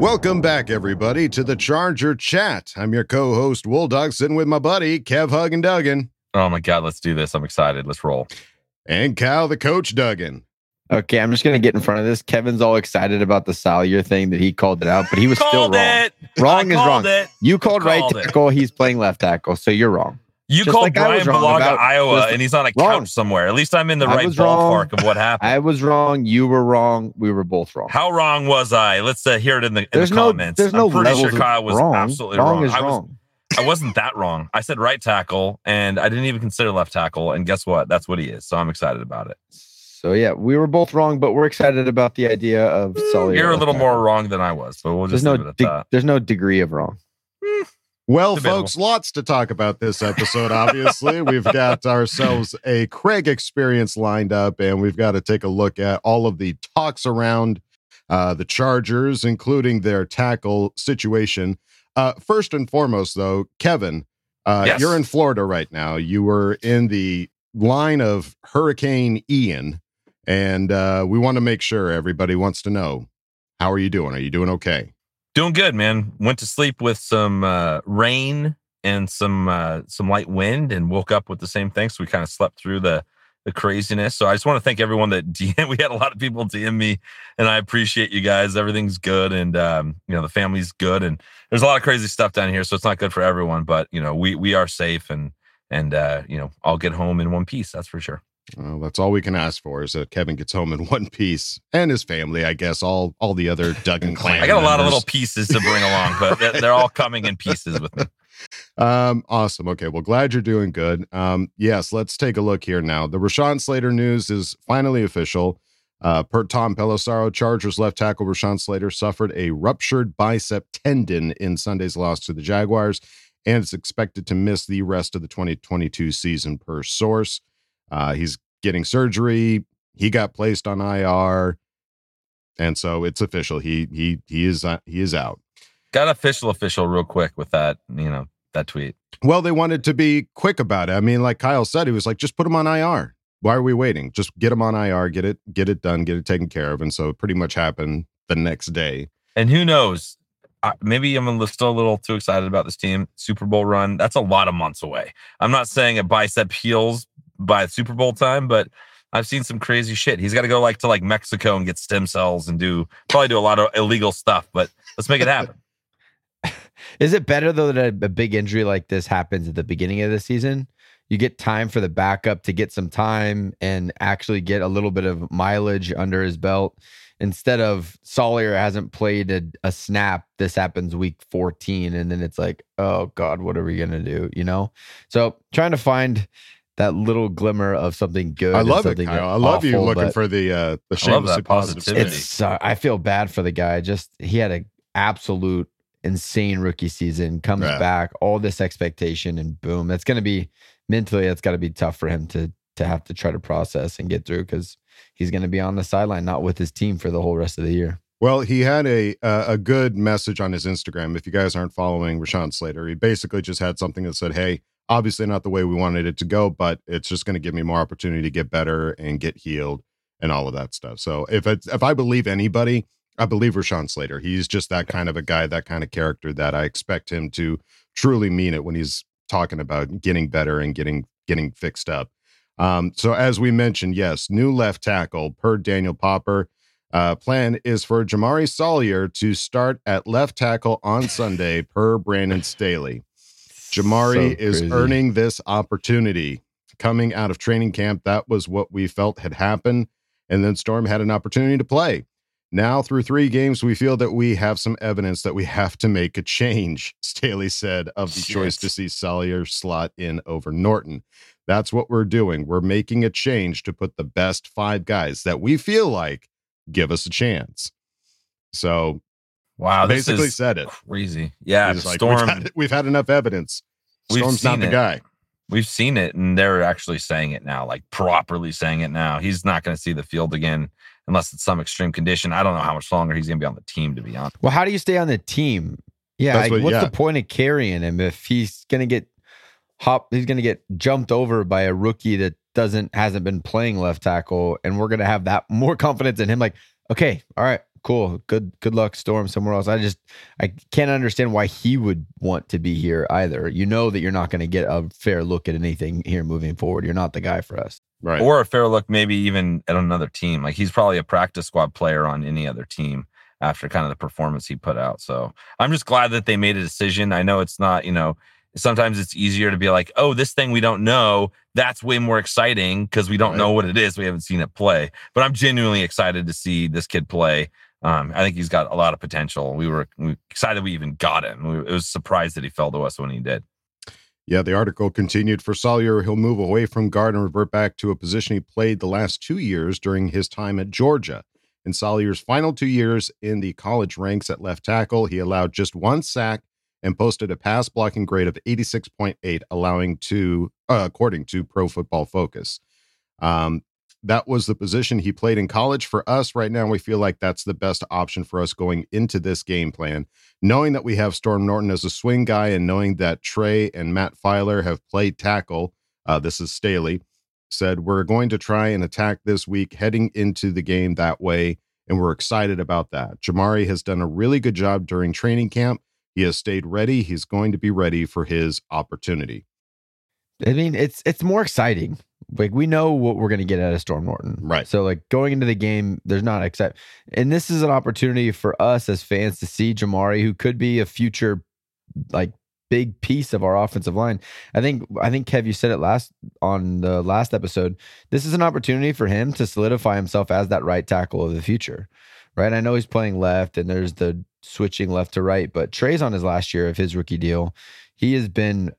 Welcome back, everybody, to the Charger Chat. I'm your co-host, Dog, sitting with my buddy, Kev Hug and Duggan. Oh my God, let's do this. I'm excited. Let's roll. And Kyle, the coach, Duggan. Okay, I'm just gonna get in front of this. Kevin's all excited about the Salyer thing that he called it out, but he was still wrong. It. Wrong I is wrong. It. You called, called right it. tackle. He's playing left tackle, so you're wrong. You Just called like Bryan Bulaga, Iowa, and he's on a wrong. couch somewhere. At least I'm in the I right wrong. ballpark of what happened. I was wrong. You were wrong. We were both wrong. How wrong was I? Let's uh, hear it in the, in there's the no, comments. there's no I'm pretty sure Kyle was wrong. absolutely wrong. wrong. is I was. I wasn't that wrong. I said right tackle, and I didn't even consider left tackle. And guess what? That's what he is. So I'm excited about it. So yeah, we were both wrong, but we're excited about the idea of Sully. You're a little more wrong than I was, but we'll There's just no it at de- that. there's no degree of wrong. Well, folks, lots to talk about this episode. Obviously, we've got ourselves a Craig experience lined up, and we've got to take a look at all of the talks around uh, the Chargers, including their tackle situation. Uh, first and foremost, though, Kevin, uh, Yes. you're in Florida right now. You were in the line of Hurricane Ian, and uh, we want to make sure everybody wants to know how are you doing? Are you doing okay? Doing good, man. Went to sleep with some uh, rain and some uh, some light wind, and woke up with the same thing. So we kind of slept through the the craziness. So I just want to thank everyone that DM. We had a lot of people DM me, and I appreciate you guys. Everything's good, and um, you know the family's good, and there's a lot of crazy stuff down here. So it's not good for everyone, but you know we we are safe, and and uh, you know I'll get home in one piece. That's for sure. Well, that's all we can ask for is that Kevin gets home in one piece and his family, I guess, all all the other Duggan clan. I got a lot of little pieces to bring along, but they're, they're all coming in pieces with me. Um, awesome. Okay, well, glad you're doing good. Um, yes, let's take a look here now. The Rashawn Slater news is finally official. Uh, per Tom Pelissero, Chargers left tackle Rashawn Slater suffered a ruptured bicep tendon in Sunday's loss to the Jaguars, and is expected to miss the rest of the 2022 season per source. Uh, he's getting surgery. He got placed on IR, and so it's official. He he he is uh, he is out. Got official official real quick with that, you know, that tweet. Well, they wanted to be quick about it. I mean, like Kyle said, he was like, just put him on IR. Why are we waiting? Just get him on IR, get it, get it done, get it taken care of. And so it pretty much happened the next day. And who knows? I, maybe I'm a still a little too excited about this team. Super Bowl run. That's a lot of months away. I'm not saying a bicep heals by Super Bowl time, but I've seen some crazy shit. He's got to go like to like Mexico and get stem cells and do probably do a lot of illegal stuff. But let's make it happen. Is it better though that a, big injury like this happens at the beginning of the season? You get time for the backup to get some time and actually get a little bit of mileage under his belt. Instead of Salyer hasn't played a, a snap, this happens week 14, and then it's like, oh God, what are we gonna do? You know? So trying to find that little glimmer of something good. I and love it, Kyle. I love you looking for the uh the I love that shamelessly positivity. it's uh, I feel bad for the guy. Just he had a absolute insane rookie season. Comes Yeah. back, all this expectation, and boom. That's going to be mentally. That's got to be tough for him to to have to try to process and get through because he's going to be on the sideline, not with his team for the whole rest of the year. Well, he had a uh, a good message on his Instagram. If you guys aren't following Rashawn Slater, he basically just had something that said, "Hey, obviously not the way we wanted it to go, but it's just going to give me more opportunity to get better and get healed and all of that stuff." So if it's if I believe anybody, I believe Rashawn Slater. He's just that kind of a guy, that kind of character that I expect him to truly mean it when he's talking about getting better and getting getting fixed up. Um, so as we mentioned, yes, new left tackle per Daniel Popper. Uh, plan is for Jamaree Salyer to start at left tackle on Sunday, per Brandon Staley. Jamaree So is crazy. earning this opportunity. Coming out of training camp, that was what we felt had happened. And then Storm had an opportunity to play. Now, through three games, we feel that we have some evidence that we have to make a change, Staley said, of the choice to see Salyer slot in over Norton. That's what we're doing. We're making a change to put the best five guys that we feel like give us a chance. So Wow, this basically is said it. crazy. Yeah, He's like, Storm. we've, had, we've had enough evidence. We've Storm's not seen the it. guy. We've seen it, and they're actually saying it now, like properly saying it now. He's not going to see the field again unless it's some extreme condition. I don't know how much longer he's going to be on the team, to be honest. Well, how do you stay on the team? Yeah, like, what- what's yeah. the point of carrying him if he's gonna get hop? He's gonna get jumped over by a rookie that doesn't hasn't been playing left tackle, and we're gonna have that more confidence in him. Like, okay, all right, cool, good, good luck, Storm somewhere else. I just I can't understand why he would want to be here either. You know that you're not gonna get a fair look at anything here moving forward. You're not the guy for us. Right. Or a fair look, maybe even at another team. Like he's probably a practice squad player on any other team after kind of the performance he put out. So I'm just glad that they made a decision. I know it's not, you know, sometimes it's easier to be like, oh, this thing we don't know. That's way more exciting because we don't Right. know what it is. We haven't seen it play. But I'm genuinely excited to see this kid play. Um, I think he's got a lot of potential. We were we excited we even got him. We, it was surprised that he fell to us when he did. Yeah, the article continued for Salyer. He'll move away from guard and revert back to a position he played the last two years during his time at Georgia. In Salyer's final two years in the college ranks at left tackle, he allowed just one sack and posted a pass blocking grade of 86.8, allowing to, uh, according to Pro Football Focus. Um, that was the position he played in college. For us right now, we feel like that's the best option for us going into this game plan knowing that we have Storm Norton as a swing guy and knowing that Trey and Matt Feiler have played tackle, uh, this is Staley, said, We're going to try and attack this week heading into the game that way. And we're excited about that. Jamaree has done a really good job during training camp. He has stayed ready. He's going to be ready for his opportunity. I mean, it's it's more exciting. Like we know what we're going to get out of Storm Norton, Right. So like going into the game, there's not except, and this is an opportunity for us as fans to see Jamaree, who could be a future like big piece of our offensive line. I think I think Kev, you said it last on the last episode. This is an opportunity for him to solidify himself as that right tackle of the future. Right. I know he's playing left, and there's the switching left to right, but Trey's on his last year of his rookie deal. He has been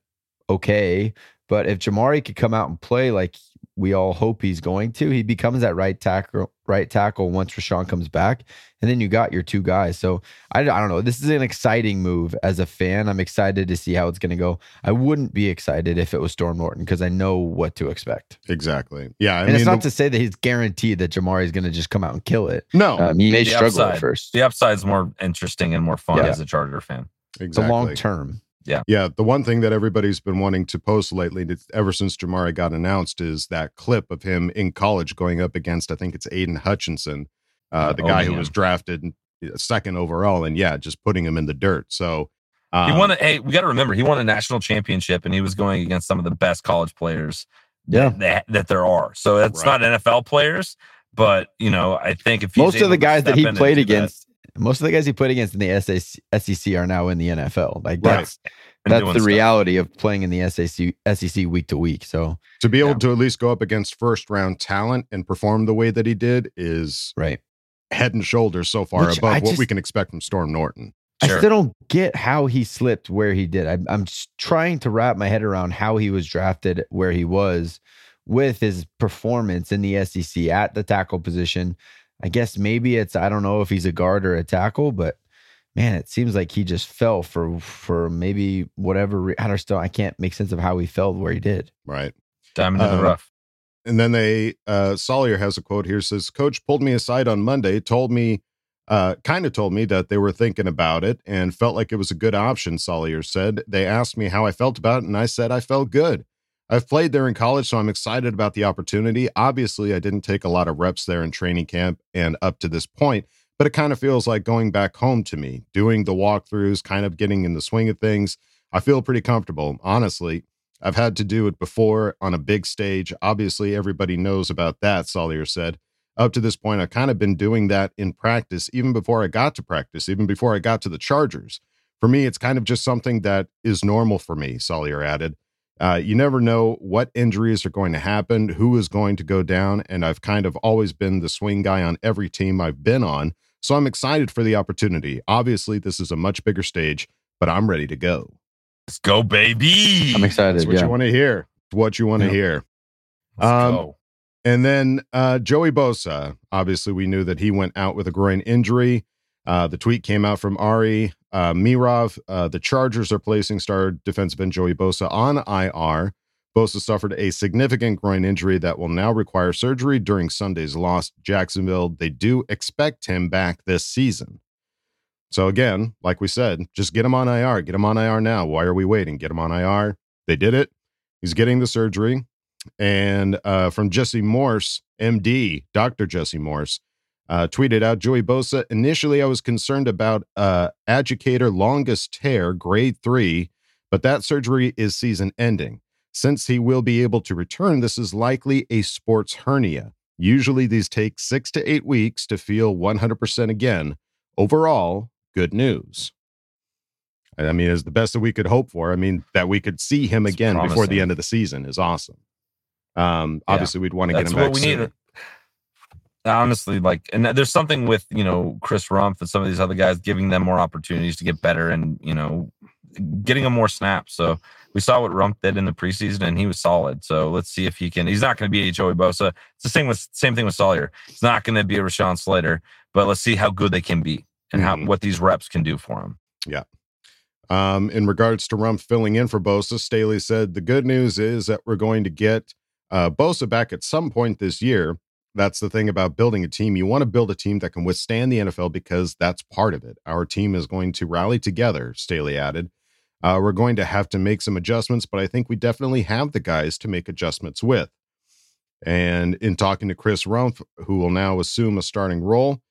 okay. But if Jamaree could come out and play like we all hope he's going to, he becomes that right tackle, right tackle once Rashawn comes back, and then you got your two guys. So I, I don't know. This is an exciting move as a fan. I'm excited to see how it's going to go. I wouldn't be excited if it was Storm Norton because I know what to expect. Exactly. Yeah. I and mean, it's not the- to say that he's guaranteed that Jamaree is going to just come out and kill it. no, Um, he may The struggle upside. at first. The upside's more interesting and more fun Yeah. as a Charger fan. It's a exactly. long term. Yeah, Yeah. the one thing that everybody's been wanting to post lately, ever since Jamaree got announced, is that clip of him in college going up against, I think it's Aidan Hutchinson, uh, the Oh, guy who was drafted second overall, and yeah, just putting him in the dirt. So um, he won. A, hey, we got to remember he won a national championship, and he was going against some of the best college players. Yeah. that, that, that there are. So it's Right. not NFL players, but you know, I think if Most of the guys that he played do that against, most of the guys he played against in the SEC, are now in the NFL. Like Right. that's and that's the stuff. reality of playing in the SEC SEC week to week. So to be able to at least go up against first round talent and perform the way that he did is right. head and shoulders so far Which above I what we can expect from Storm Norton. I still don't get how he slipped where he did. I, I'm just trying to wrap my head around how he was drafted where he was with his performance in the SEC at the tackle position. I guess maybe it's I don't know if he's a guard or a tackle, but man, it seems like he just fell for for maybe whatever. Re- I don't still I can't make sense of how he fell where he did. Right. diamond in the rough. and then they uh Salyer has a quote here says coach pulled me aside on Monday told me uh kind of told me that they were thinking about it and felt like it was a good option Salyer said they asked me how I felt about it and I said I felt good I've played there in college so I'm excited about the opportunity obviously I didn't take a lot of reps there in training camp and up to this point but it kind of feels like going back home to me doing the walkthroughs kind of getting in the swing of things I feel pretty comfortable honestly I've had to do it before on a big stage. Obviously, everybody knows about that, Salyer said. Up to this point, I've kind of been doing that in practice, even before I got to practice, even before I got to the Chargers. For me, it's kind of just something that is normal for me, Salyer added. Uh, you never know what injuries are going to happen, who is going to go down, and I've kind of always been the swing guy on every team I've been on. So I'm excited for the opportunity. Obviously, this is a much bigger stage, but I'm ready to go. Let's go, baby. I'm excited. That's what yeah. you want to hear. It's what you want to Yeah. hear. Let's Um, go. And then uh, Joey Bosa. Obviously, we knew that he went out with a groin injury. Uh, the tweet came out from Ari uh, Meirov. Uh, the Chargers are placing star defensive end Joey Bosa on IR. Bosa suffered a significant groin injury that will now require surgery during Sunday's loss Jacksonville. They do expect him back this season. So again, like we said, just get him on IR. Get him on IR now. Why are we waiting? Get him on IR. They did it. He's getting the surgery. And uh, from Jesse Morse, MD, Dr. Jesse Morse, uh, tweeted out Joey Bosa. Initially, I was concerned about uh, adductor longus tear, grade three, but that surgery is season ending. Since he will be able to return, this is likely a sports hernia. Usually, these take six to eight weeks to feel 100% again. Overall, good news. I mean, it's the best that we could hope for. I mean, that we could see him It's again before the end of the season is awesome. Um, Yeah, obviously, we'd want to get him back. what we sooner. need. Honestly, like, and there's something with you know Chris Rumph and some of these other guys giving them more opportunities to get better, and you know, getting them more snaps. So we saw what Rumph did in the preseason, and he was solid. So let's see if he can. He's not going to be a Joey Bosa. It's the same with same thing with Salyer. He's not going to be a Rashawn Slater, but let's see how good they can be and how Mhm. what these reps can do for him. Yeah um, in regards to Rumph filling in for Bosa, Staley said the good news is that we're going to get uh, Bosa back at some point this year. That's the thing about building a team. You want to build a team that can withstand the NFL because that's part of it. Our team is going to rally together, Staley added. Uh, we're going to have to make some adjustments, but I think we definitely have the guys to make adjustments with. And in talking to Chris Rumph, who will now assume a starting role,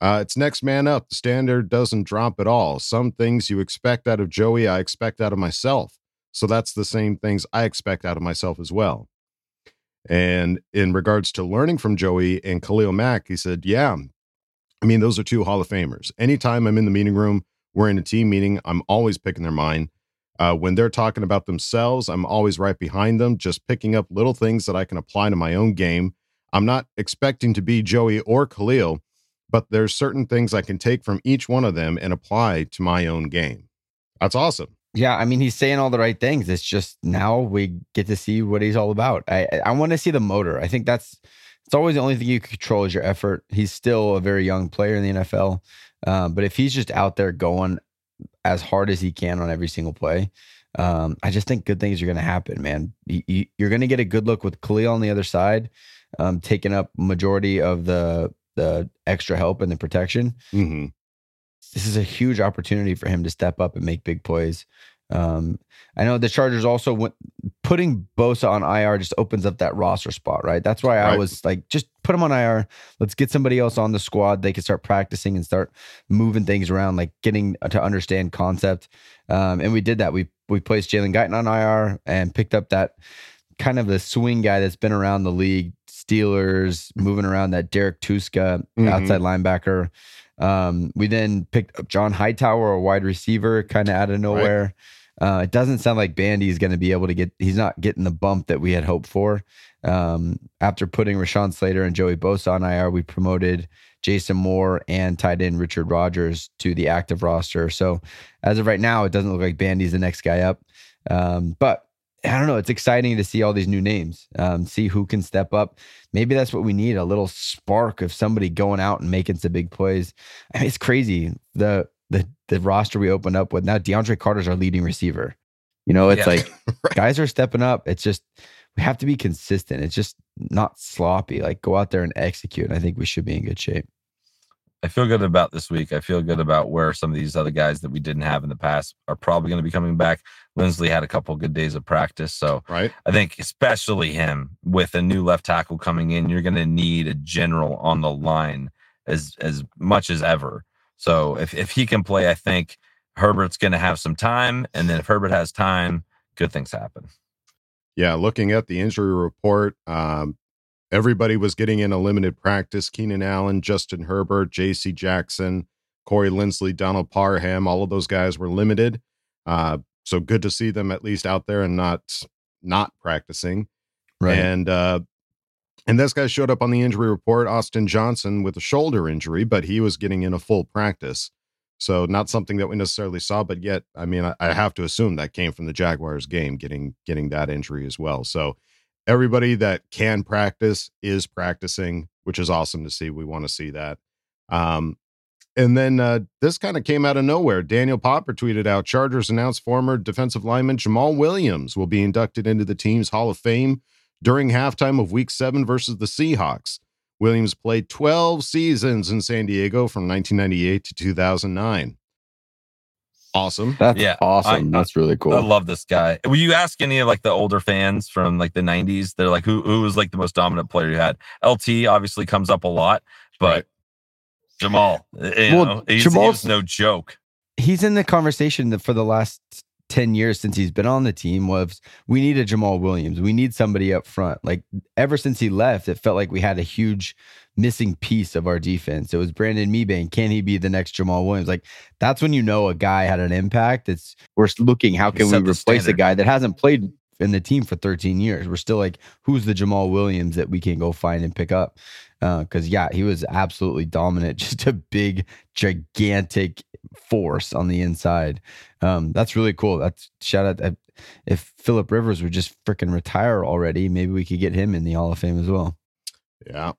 uh, it's next man up. The standard doesn't drop at all. Some things you expect out of Joey, I expect out of myself. So that's the same things I expect out of myself as well. And in regards to learning from Joey and Khalil Mack, he said, Yeah, I mean, those are two Hall of Famers. Anytime I'm in the meeting room, we're in a team meeting, I'm always picking their mind. Uh, when they're talking about themselves, I'm always right behind them, just picking up little things that I can apply to my own game. I'm not expecting to be Joey or Khalil, but there's certain things I can take from each one of them and apply to my own game. That's awesome. Yeah, I mean, he's saying all the right things. It's just now we get to see what he's all about. I I- want to see the motor. I think that's it's always the only thing you can control is your effort. He's still a very young player in the NFL, um, but if he's just out there going as hard as he can on every single play, um, I just think good things are going to happen, man. You, you're going to get a good look with Khalil on the other side, um, taking up majority of the the extra help and the protection hmm this is a huge opportunity for him to step up and make big plays. Um, I know the Chargers also went putting Bosa on IR just opens up that roster spot, right? That's why I Right. was like, just put him on IR. Let's get somebody else on the squad. They can start practicing and start moving things around, like getting to understand concept. Um, and we did that. We we placed Jalen Guyton on IR and picked up that kind of the swing guy that's been around the league, Steelers, moving around that Derrek Tuszka, Mhm. outside linebacker. Um, we then picked up John Hightower, a wide receiver, kind of out of nowhere. Uh, it doesn't sound like Bandy is going to be able to get. He's not getting the bump that we had hoped for. Um, after putting Rashawn Slater and Joey Bosa on IR, we promoted Jason Moore and tied in Richard Rogers to the active roster. So as of right now, it doesn't look like Bandy's the next guy up. Um, but I don't know. It's exciting to see all these new names, um, see who can step up. Maybe that's what we need a little spark of somebody going out and making some big plays. I mean, it's crazy. The, the, the roster we opened up with now, DeAndre Carter's our leading receiver. You know, it's Yeah. like guys are stepping up. It's just we have to be consistent. It's just not sloppy. Like go out there and execute. And I think we should be in good shape. I feel good about this week. I feel good about where some of these other guys that we didn't have in the past are probably going to be coming back. Linsley had a couple good days of practice, so right. I think especially him with a new left tackle coming in, you're going to need a general on the line as as much as ever. So if if he can play, I think Herbert's going to have some time, and then if Herbert has time, good things happen. Yeah, looking at the injury report, um, everybody was getting in a limited practice. Keenan Allen, Justin Herbert, J.C. Jackson, Corey Linsley, Donald Parham, all of those guys were limited. Uh, so good to see them at least out there and not not practicing. Right. And uh, and this guy showed up on the injury report, Austin Johnson, with a shoulder injury, but he was getting in a full practice. So not something that we necessarily saw, but yet, I mean, I, I have to assume that came from the Jaguars game, getting getting that injury as well. So everybody that can practice is practicing, which is awesome to see. We want to see that. Um, and then uh, this kind of came out of nowhere. Daniel Popper tweeted out Chargers announced former defensive lineman Jamal Williams will be inducted into the team's Hall of Fame during halftime of week seven versus the Seahawks. Williams played 12 seasons in San Diego from 1998 to 2009. Awesome. That's Yeah, awesome. I- That's really cool. I love this guy. Will you ask any of like the older fans from like the '90s? They're like, who who was like the most dominant player you had? LT obviously comes up a lot, but Right. Jamal, eh, eh, you Well, know, he's, Jamal's- he's no joke. he's in the conversation that for the last 10 years since he's been on the team was we need a Jamal Williams. We need somebody up front. Like ever since he left, it felt like we had a huge missing piece of our defense. It was Brandon Mebane. Can he be the next Jamal Williams? Like that's when you know a guy had an impact. It's We're looking how can we set the replace a guy that hasn't played in the team for 13 years. We're still like, who's the Jamal Williams that we can go find and pick up? Because yeah, he was absolutely dominant, just a big, gigantic force on the inside. Um, that's really cool. That's shout out. uh, If Philip Rivers would just freaking retire already, maybe we could get him in the Hall of Fame as well. Yeah.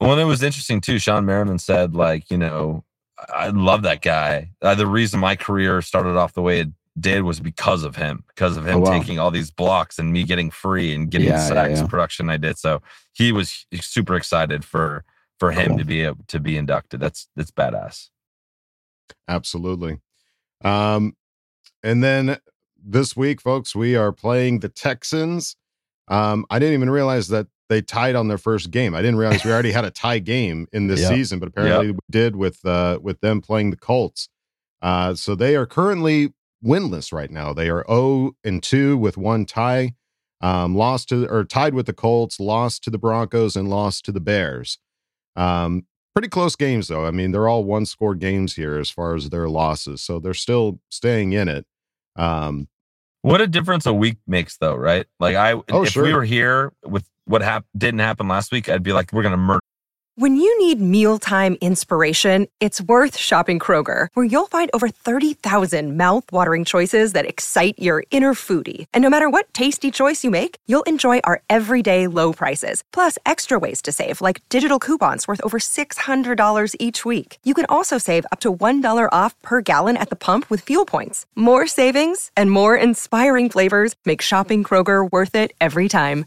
Well, it was interesting too. Shawne Merriman said, like, you know, I love that guy. Uh, the reason my career started off the way it did was because of him, because of him Oh, wow. taking all these blocks and me getting free and getting Yeah, the yeah, sacks yeah. production I did. So he was super excited for for him Cool. to be able to be inducted. That's that's badass. Absolutely. Um, and then this week, folks, we are playing the Texans. Um, I didn't even realize that they tied on their first game. I didn't realize we already had a tie game in this Yep. season, but apparently we did with uh with them playing the Colts. Uh, so they are currently winless right now. They are 0 and 2 with one tie. Um, lost to or tied with the Colts, lost to the Broncos, and lost to the Bears. Um, pretty close games though. I mean, they're all one score games here as far as their losses, so they're still staying in it. Um, What a difference a week makes, though, right? Like I, Oh, if sure. we were here with what hap- didn't happen last week, I'd be like, we're gonna murder. When you need mealtime inspiration, it's worth shopping Kroger, where you'll find over 30,000 mouthwatering choices that excite your inner foodie. And no matter what tasty choice you make, you'll enjoy our everyday low prices, plus extra ways to save, like digital coupons worth over $600 each week. You can also save up to $1 off per gallon at the pump with fuel points. More savings and more inspiring flavors make shopping Kroger worth it every time.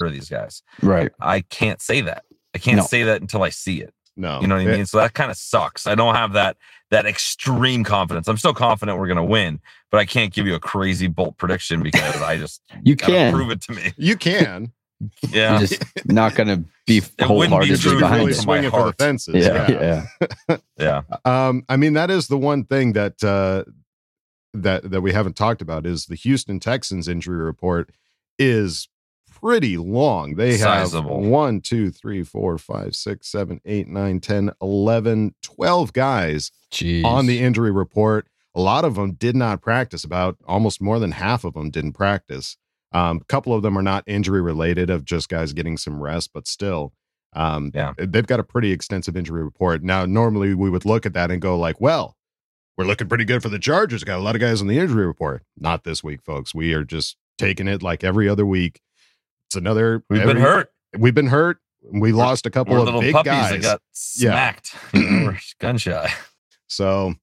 These guys. Right. I can't say that. I can't No. say that until I see it. no, You know what I It- mean? So that kind of sucks. I don't have that that extreme confidence. I'm still confident we're gonna win, but I can't give you a crazy bolt prediction because I just You gotta can. prove it to me. You can. Yeah. You're just not going to be wouldn't be wholeheartedly true You're behind really it. my swinging for the heart. fences. Yeah, yeah. yeah. Um, I mean, that is the one thing that uh, that that we haven't talked about is the Houston Texans injury report is pretty long. They have Sizable. one, two, three, four, five, six, seven, eight, nine, 10, 11, 12 guys Jeez. on the injury report. a lot of them did not practice. About almost more than half of them didn't practice. Um, a couple of them are not injury related, of just guys getting some rest, but still, um, Yeah. they've got a pretty extensive injury report. Now, normally we would look at that and go like, well, we're looking pretty good for the Chargers. Got a lot of guys on the injury report. Not this week, folks. We are just taking it like every other week. It's another. We've every- been hurt. We've been hurt. We lost a couple We're of little big puppies guys. that got Yeah. smacked. You gun shy. So,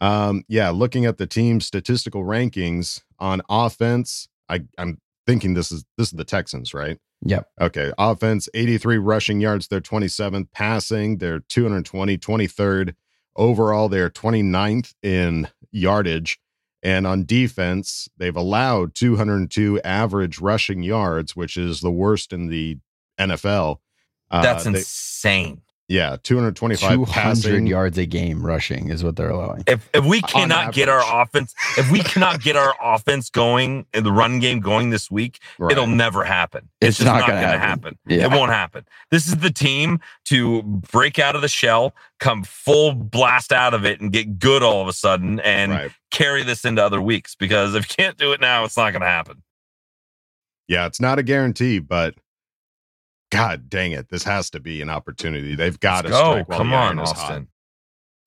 um, yeah, looking at the team statistical rankings on offense, I, I'm thinking this is this is the Texans, right? Yep. Okay. Offense, 83 rushing yards. They're 27th. Passing, they're 220, 23rd. Overall, they're 29th in yardage. And on defense, they've allowed 202 average rushing yards, which is the worst in the NFL. Uh, That's insane. Yeah, 225 200 passing. yards a game rushing is what they're allowing. If if we cannot get our offense, if we cannot get our offense going and the run game going this week, Right. it'll never happen. It's, It's just not not, gonna going to happen. happen. Yeah. It won't happen. This is the team to break out of the shell, come full blast out of it, and get good all of a sudden, and Right. carry this into other weeks. Because if you can't do it now, it's not going to happen. Yeah, it's not a guarantee, but God dang it, this has to be an opportunity. They've got to Let's go. strike while Come the on, is. Austin.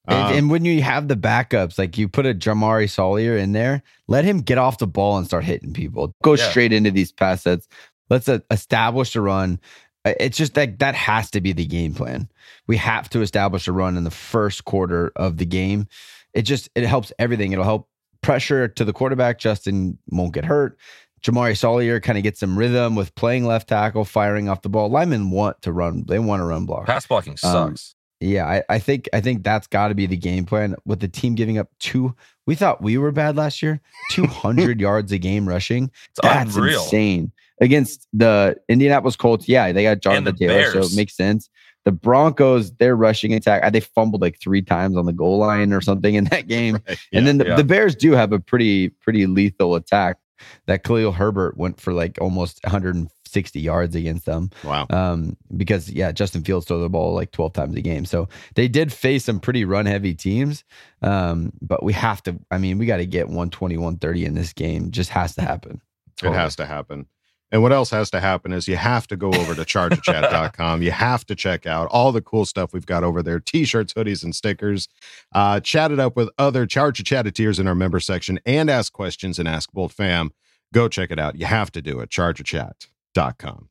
And, Um, and when you have the backups, like you put a Jamaree Salyer in there, let him get off the ball and start hitting people. Go Yeah. straight into these pass sets. Let's uh, establish a run. It's just like that has to be the game plan. We have to establish a run in the first quarter of the game. It just it helps everything. It'll help pressure to the quarterback. Justin won't get hurt. Jamaree Salyer kind of gets some rhythm with playing left tackle, firing off the ball. Linemen want to run. They want to run block. Pass blocking Um, sucks. Yeah, I, I think I think that's got to be the game plan. With the team giving up two, we thought we were bad last year. Two hundred yards a game rushing. it's That's unreal. insane against the Indianapolis Colts. Yeah, they got Jonathan the Taylor, so it makes sense. The Broncos, their rushing attack, uh, they fumbled like three times on the goal line or something in that game. right, and yeah. then the, yeah. the Bears do have a pretty pretty lethal attack. That Khalil Herbert went for like almost 160 yards against them wow. um, because yeah, Justin Fields throw the ball like 12 times a game. So they did face some pretty run heavy teams. Um, but we have to, I mean, we got to get 120, 130 in this game. Just has to happen. It has to happen. And what else has to happen is you have to go over to chargerchat.com. You have to check out all the cool stuff we've got over there t shirts, hoodies, and stickers. Uh, chat it up with other Charger Chatteteers in our member section and ask questions and ask Bolt Fam. Go check it out. You have to do it. Chargerchat.com.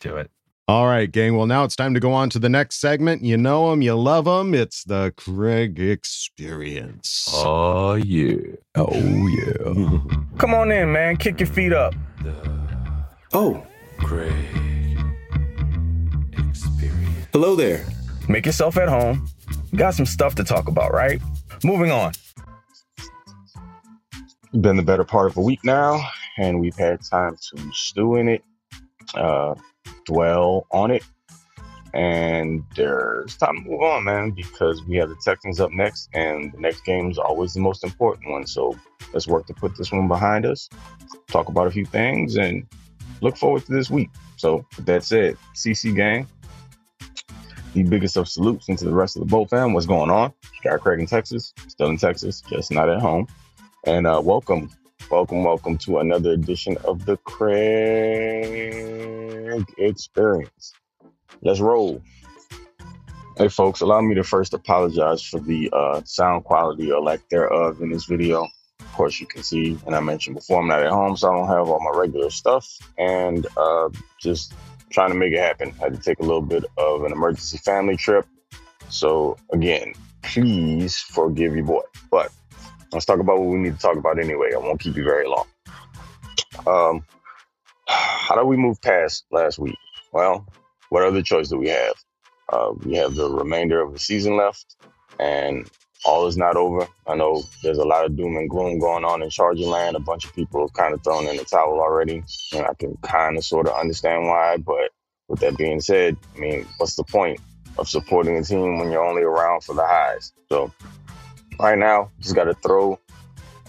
Do it. All right, gang. Well, now it's time to go on to the next segment. You know them, you love them. It's the Craig Experience. Oh yeah. Oh, yeah. Come on in, man. Kick your feet up. Oh, Craig Experience. hello there. Make yourself at home. Got some stuff to talk about, right? Moving on. been the better part of a week now, and we've had time to stew in it, uh, dwell on it, and there's time to move on, man, because we have the Texans up next, and the next game is always the most important one. So let's work to put this one behind us, talk about a few things, and look forward to this week. So with that said, CC gang, the biggest of salutes into the rest of the Bolt fam. What's going on? Got Craig in Texas, still in Texas, just not at home. And uh, welcome, welcome, welcome to another edition of the Craig Experience. Let's roll. Hey, folks, allow me to first apologize for the uh, sound quality or lack thereof in this video. Course, you can see, and I mentioned before, I'm not at home, so I don't have all my regular stuff, and uh, just trying to make it happen. I had to take a little bit of an emergency family trip. So, again, please forgive your boy. But let's talk about what we need to talk about anyway. I won't keep you very long. Um, how do we move past last week? Well, what other choice do we have? Uh, we have the remainder of the season left, and all is not over. I know there's a lot of doom and gloom going on in Charger land. A bunch of people have kind of thrown in the towel already, and I can kind of sort of understand why. But with that being said, I mean, what's the point of supporting a team when you're only around for the highs? So right now, just got to throw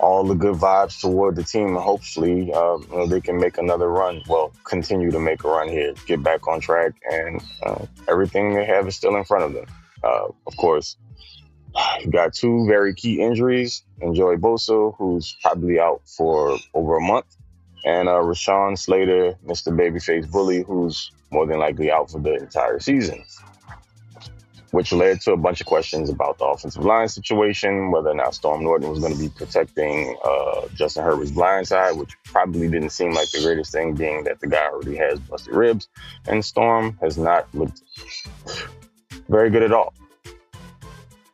all the good vibes toward the team, and hopefully, uh, you know, they can make another run. Well, continue to make a run here, get back on track, and uh, everything they have is still in front of them. Uh, of course, You got two very key injuries, and Joey Bosa, who's probably out for over a month, and uh, Rashawn Slater, Mr. Babyface Bully, who's more than likely out for the entire season which led to a bunch of questions about the offensive line situation, whether or not Storm Norton was going to be protecting uh, Justin Herbert's blind side, which probably didn't seem like the greatest thing, being that the guy already has busted ribs, and Storm has not looked very good at all.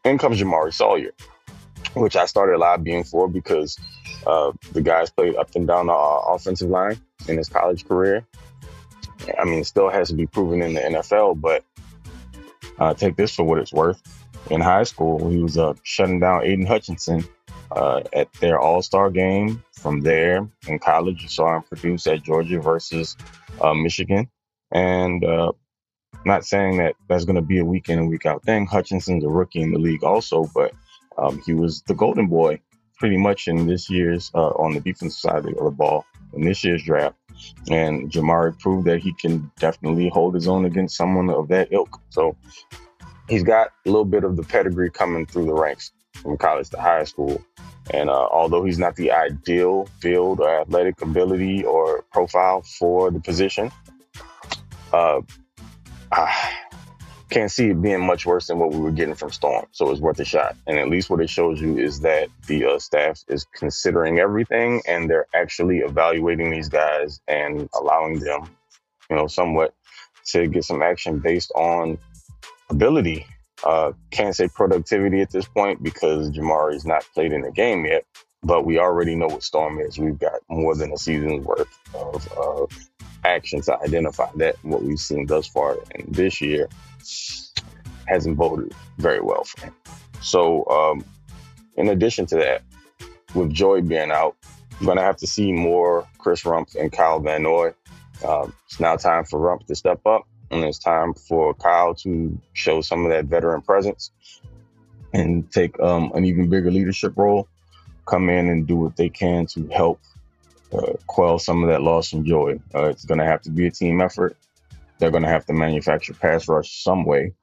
In comes Jamaree Salyer, which I started lobbying for because uh, the guy's played up and down the uh, offensive line in his college career. I mean, still has to be proven in the NFL, but uh, take this for what it's worth. In high school, he was uh, shutting down Aidan Hutchinson uh, at their All Star game. From there, in college, you saw him produce at Georgia versus uh, Michigan. And not saying that that's going to be a week in and week out thing. Hutchinson's a rookie in the league also, but um, he was the golden boy pretty much in this year's uh, on the defensive side of the ball in this year's draft. And Jamaree proved that he can definitely hold his own against someone of that ilk. So he's got a little bit of the pedigree coming through the ranks from college to high school. And uh, although he's not the ideal field or athletic ability or profile for the position, uh, I can't see it being much worse than what we were getting from Storm. So it's worth a shot. And at least what it shows you is that the uh, staff is considering everything and they're actually evaluating these guys and allowing them, you know, somewhat to get some action based on ability. Uh, can't say productivity at this point because Jamaree's not played in the game yet, but we already know what Storm is. We've got more than a season's worth of uh, action to identify that. What we've seen thus far in this year hasn't boded very well for him. So, um, in addition to that, with Joy being out, I'm going to have to see more Chris Rumph and Kyle Van Noy. Um, it's now time for Rumph to step up, and it's time for Kyle to show some of that veteran presence and take um, an even bigger leadership role. Come in and do what they can to help uh, quell some of that loss from Joy. Uh, it's going to have to be a team effort. They're going to have to manufacture pass rush some way.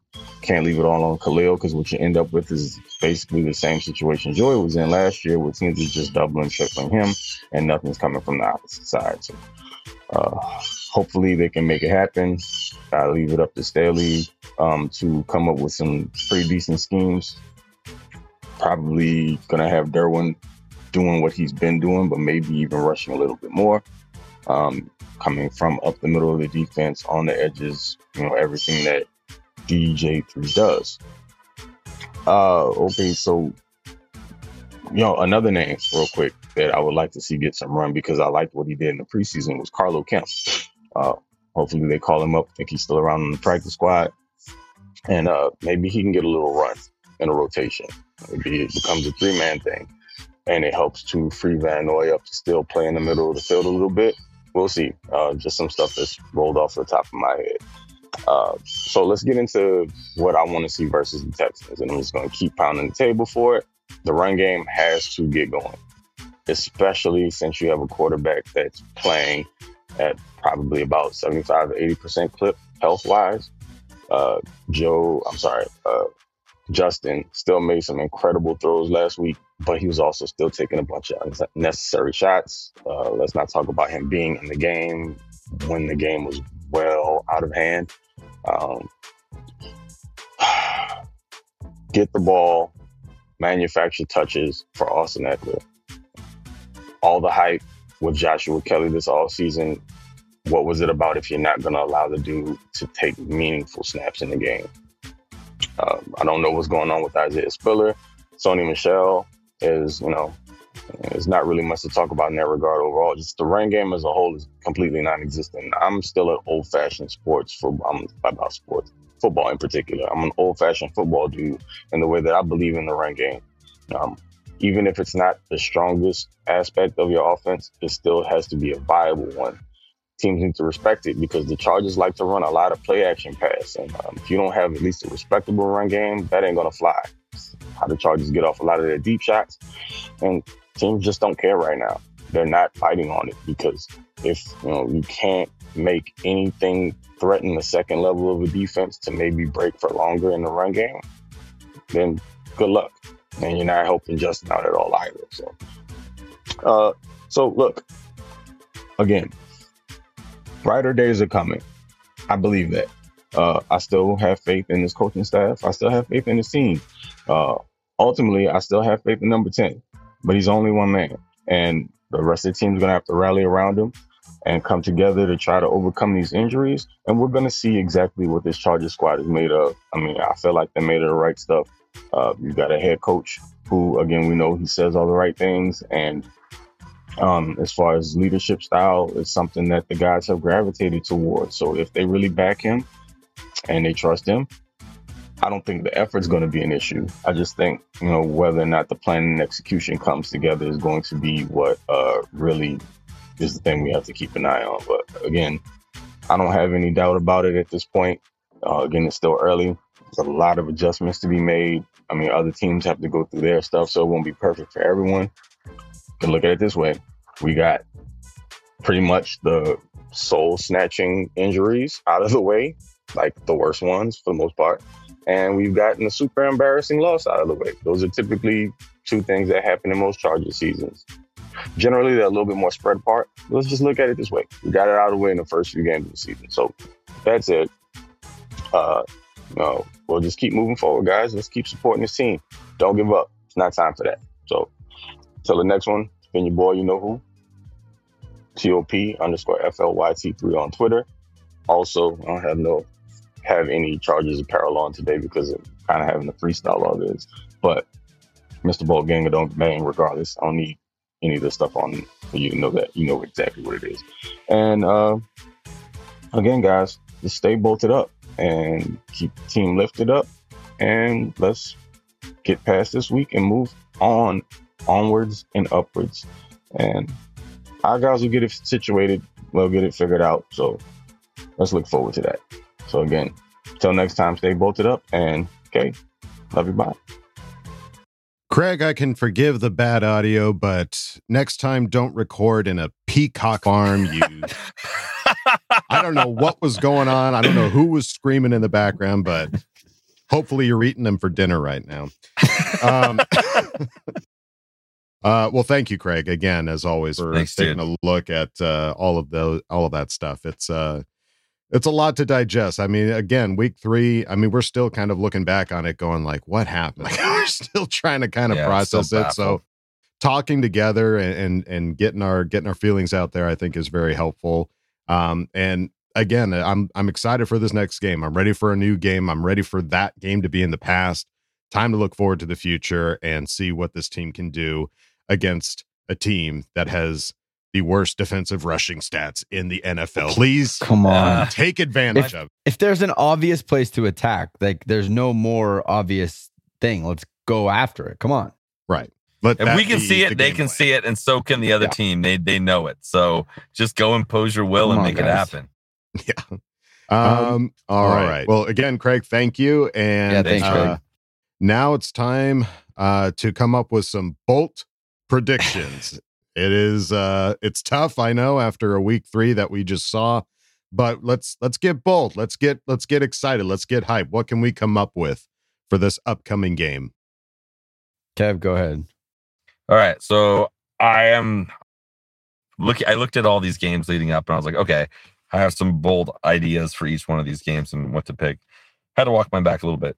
Can't leave it all on Khalil because what you end up with is basically the same situation Joy was in last year, where teams are just doubling, tripling him, and nothing's coming from the opposite side. So, uh, hopefully, they can make it happen. I leave it up to Staley um, to come up with some pretty decent schemes. Probably gonna have Derwin doing what he's been doing, but maybe even rushing a little bit more. Um, coming from up the middle of the defense on the edges, you know, everything that DJ3 does. Uh, okay, so, you know, another name, real quick, that I would like to see get some run because I liked what he did in the preseason was Carlo Kemp. Uh, hopefully they call him up. I think he's still around in the practice squad. And uh, maybe he can get a little run in a rotation. Maybe it becomes a three man thing and it helps to free Van Noy up to still play in the middle of the field a little bit. We'll see. Uh, just some stuff that's rolled off the top of my head. Uh, so let's get into what I want to see versus the Texans, and I'm just going to keep pounding the table for it. The run game has to get going, especially since you have a quarterback that's playing at probably about 75 to 80 percent clip health wise. Uh, Joe, I'm sorry, uh, Justin still made some incredible throws last week, but he was also still taking a bunch of unnecessary shots. Uh, let's not talk about him being in the game when the game was well out of hand. Um, get the ball, manufacture touches for Austin Ekeler. All the hype with Joshua Kelley this all season. What was it about if you're not going to allow the dude to take meaningful snaps in the game? Um, I don't know what's going on with Isaiah Spiller. Sony Michel is, you know, there's not really much to talk about in that regard overall. Just the run game as a whole is completely non-existent. I'm still an old-fashioned sports football. I'm about sports football in particular. I'm an old-fashioned football dude in the way that I believe in the run game. Um, even if it's not the strongest aspect of your offense, it still has to be a viable one teams need to respect it because the Chargers like to run a lot of play action pass. And um, if you don't have at least a respectable run game, that ain't to fly. How the Chargers get off a lot of their deep shots. And teams just don't care right now. They're not fighting on it because if you know you can't make anything threaten the second level of a defense to maybe break for longer in the run game, then good luck. And you're not helping Justin out at all either. So, uh, so look, again, brighter days are coming. I believe that. Uh, I still have faith in this coaching staff. I still have faith in this team. Uh, ultimately, I still have faith in number 10, but he's only one man. And the rest of the team's going to have to rally around him and come together to try to overcome these injuries. And we're going to see exactly what this Charger squad is made of. I mean, I feel like they made the right stuff. Uh, you got a head coach who, again, we know he says all the right things. And um, as far as leadership style, it's something that the guys have gravitated towards. So if they really back him and they trust him, I don't think the effort's going to be an issue. I just think, you know, whether or not the plan and execution comes together is going to be what uh, really is the thing we have to keep an eye on. But again, I don't have any doubt about it at this point. Uh, again, it's still early. There's a lot of adjustments to be made. I mean, other teams have to go through their stuff, so it won't be perfect for everyone. Can look at it this way: we got pretty much the soul snatching injuries out of the way, like the worst ones for the most part, and we've gotten a super embarrassing loss out of the way. Those are typically two things that happen in most Chargers seasons. Generally, they're a little bit more spread apart. Let's just look at it this way: we got it out of the way in the first few games of the season. So that's it. Uh, no, we'll just keep moving forward, guys. Let's keep supporting this team. Don't give up. It's not time for that. So, till the next one, been your boy, you know who, TOP underscore FLYT3 on Twitter. Also, I don't have no have any Chargers apparel on today because of kind of having the freestyle all this. But Mr. Bolt Ganger don't bang regardless. I don't need any of this stuff on for you to know that you know exactly what it is. And uh, again, guys, just stay bolted up and keep the team lifted up. And let's get past this week and move on, onwards and upwards. And our guys will get it situated. We'll get it figured out. So let's look forward to that. So again, till next time, stay bolted up and okay, love you. Bye. Craig, I can forgive the bad audio, but next time don't record in a peacock farm. You, I don't know what was going on. I don't know who was screaming in the background, but hopefully you're eating them for dinner right now. Um, uh, well, thank you, Craig, again as always for Thanks, taking dude. a look at uh, all of those, all of that stuff. It's uh, it's a lot to digest. I mean, again, week three. I mean, we're still kind of looking back on it, going like, "What happened?" Like, we're still trying to kind of Yeah, process it. So, talking together and, and and getting our getting our feelings out there, I think, is very helpful. Um, and again, I'm I'm excited for this next game. I'm ready for a new game. I'm ready for that game to be in the past. Time to look forward to the future and see what this team can do against a team that has the worst defensive rushing stats in the NFL. Please Come on. take advantage If, of. if there's an obvious place to attack, like there's no more obvious thing. Let's go after it. Come on. Right. Let If we can be see the it, they can plan. see it, and so can the other Yeah. team. They they know it. So just go impose your will Come and on, make it happen. Yeah. Um, all all right. right. Well, again, Craig, thank you. And Yeah, thanks, uh, Craig. now it's time uh, to come up with some bolt predictions. It is uh, it's tough, I know, after a week three that we just saw, but let's let's get bold. Let's get let's get excited. Let's get hype. What can we come up with for this upcoming game? Kev, go ahead. All right. So I am look I looked at all these games leading up and I was like, okay, I have some bold ideas for each one of these games and what to pick. Had to walk my back a little bit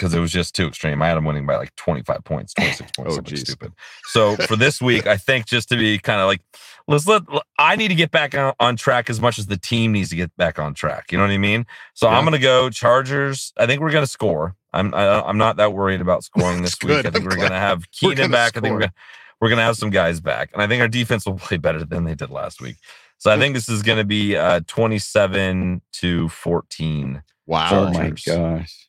because it was just too extreme. I had them winning by like 25 points, 26 points, Oh, something geez. stupid. So for this week, I think just to be kind of like, let's let, I need to get back on, on track as much as the team needs to get back on track. You know what I mean? So Yeah. I'm going to go Chargers. I think we're going to score. I'm, I, I'm not that worried about scoring this week. I think I'm we're going to glad. have We're Keenan gonna back. I think we're going to we're going to have some guys back. And I think our defense will play better than they did last week. So I think this is going to be uh, 27 to 14. Wow. Oh my gosh.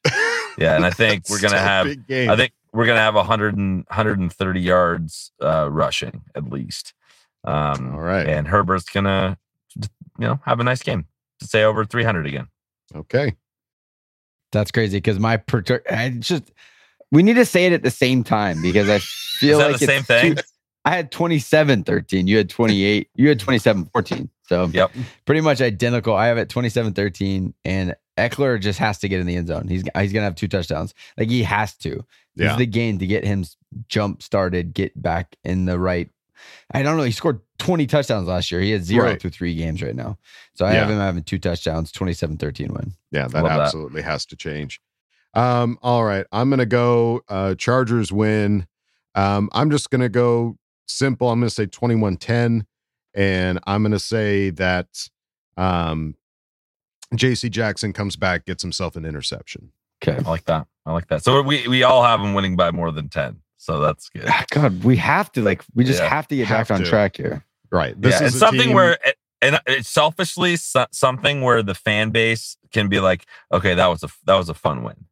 Yeah. And I think we're going to have. I think we're going to have 100 and, 130 yards uh, rushing at least. Um, All right. And Herbert's going to, you know, have a nice game to say over 300 again. okay. That's crazy because my prote- I just we need to say it at the same time because I feel that like the it's same thing? too- I had 27 13. You had 28. You had 27 14. So Yep. pretty much identical. I have it 27 13. And Ekeler just has to get in the end zone. He's he's gonna have two touchdowns. Like he has to. This Yeah. is the game to get him jump started, get back in the right. I don't know. He scored 20 touchdowns last year. He had zero Right. through three games right now. So I Yeah. have him having two touchdowns, 27-13 win. Yeah, that Love that. absolutely has to change. Um, all right. I'm gonna go uh Chargers win. Um, I'm just gonna go simple. I'm gonna say 21-10, and I'm gonna say that um JC Jackson comes back, gets himself an interception. Okay. I like that. I like that. So we we all have them winning by more than ten. So that's good. Ah, God, we have to like we just Yeah. have to get Have back on track here. Right. yeah, is it's something team- where and it's selfishly so- something where the fan base can be like, okay, that was a that was a fun win.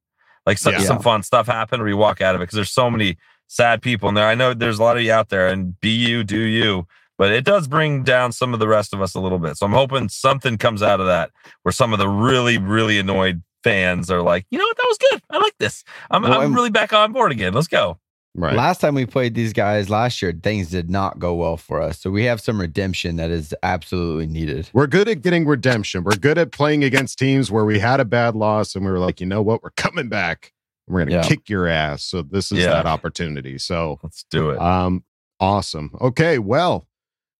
Like some, Yeah. some fun stuff happened where you walk out of it because there's so many sad people in there. I know there's a lot of you out there, and be you, do you. But it does bring down some of the rest of us a little bit. So I'm hoping something comes out of that where some of the really, really annoyed fans are like, you know what, that was good. I like this. I'm, Well, I'm and- really back on board again. Let's go. right. Last time we played these guys last year, things did not go well for us. So we have some redemption that is absolutely needed. We're good at getting redemption. We're good at playing against teams where we had a bad loss and we were like, you know what, we're coming back. We're gonna Yeah. kick your ass. So this is Yeah. that opportunity. So Let's do it. Um, awesome. Okay, well,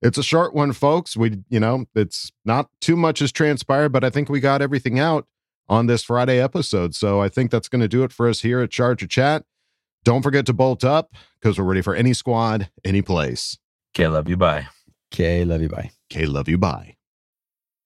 it's a short one, folks. We, you know, it's not too much has transpired, but I think we got everything out on this Friday episode. So I think that's going to do it for us here at Charger Chat. Don't forget to bolt up because we're ready for any squad, any place. Okay, love you. Bye. Okay, love you. Bye. Okay, love you. Bye.